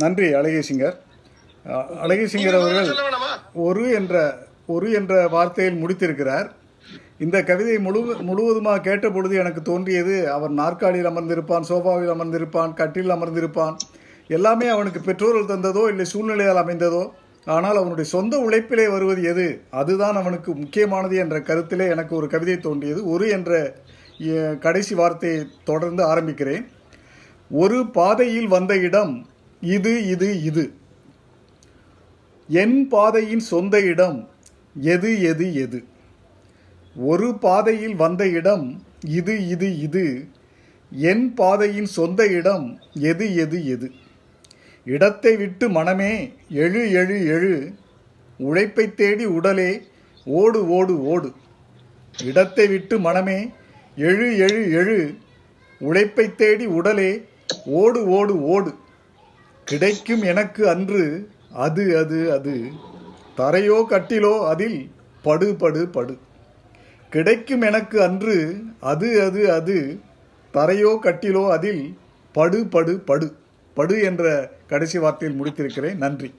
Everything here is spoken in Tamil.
நன்றி அழகேசிங்கர். அழகேசிங்கர் அவர்கள் ஒரு என்ற ஒரு என்ற வார்த்தையில் முடித்திருக்கிறார். இந்த கவிதை முழு முழுவதுமாக கேட்ட பொழுது எனக்கு தோன்றியது அவன் நாற்காலியில் அமர்ந்திருப்பான் சோஃபாவில் அமர்ந்திருப்பான் கட்டில் அமர்ந்திருப்பான். எல்லாமே அவனுக்கு பெற்றோர்கள் தந்ததோ இல்லை சூழ்நிலையால் அமைந்ததோ ஆனால் அவனுடைய சொந்த உழைப்பிலே வருவது எது? அதுதான் அவனுக்கு முக்கியமானது என்ற கருத்திலே எனக்கு ஒரு கவிதை தோன்றியது. ஒரு என்ற கடைசி வார்த்தையை தொடர்ந்து ஆரம்பிக்கிறேன். ஒரு பாதையில் வந்த இடம் இது இது இது. என் பாதையின் சொந்த இடம் எது எது எது. ஒரு பாதையில் வந்த இடம் இது இது இது. என் பாதையின் சொந்த இடம் எது எது எது. இடத்தை விட்டு மனமே எழு எழு எழு. உழைப்பை தேடி உடலே ஓடு ஓடு ஓடு. இடத்தை விட்டு மனமே எழு எழு எழு. உழைப்பை தேடி உடலே ஓடு ஓடு ஓடு. கிடைக்கும் எனக்கு அன்று அது அது அது. தரையோ கட்டிலோ அதில் படு படு படு. கிடைக்கும் எனக்கு அன்று அது அது அது. தரையோ கட்டிலோ அதில் படு படு படு. படு என்ற கடைசி வார்த்தையில் முடித்திருக்கிறேன். நன்றி.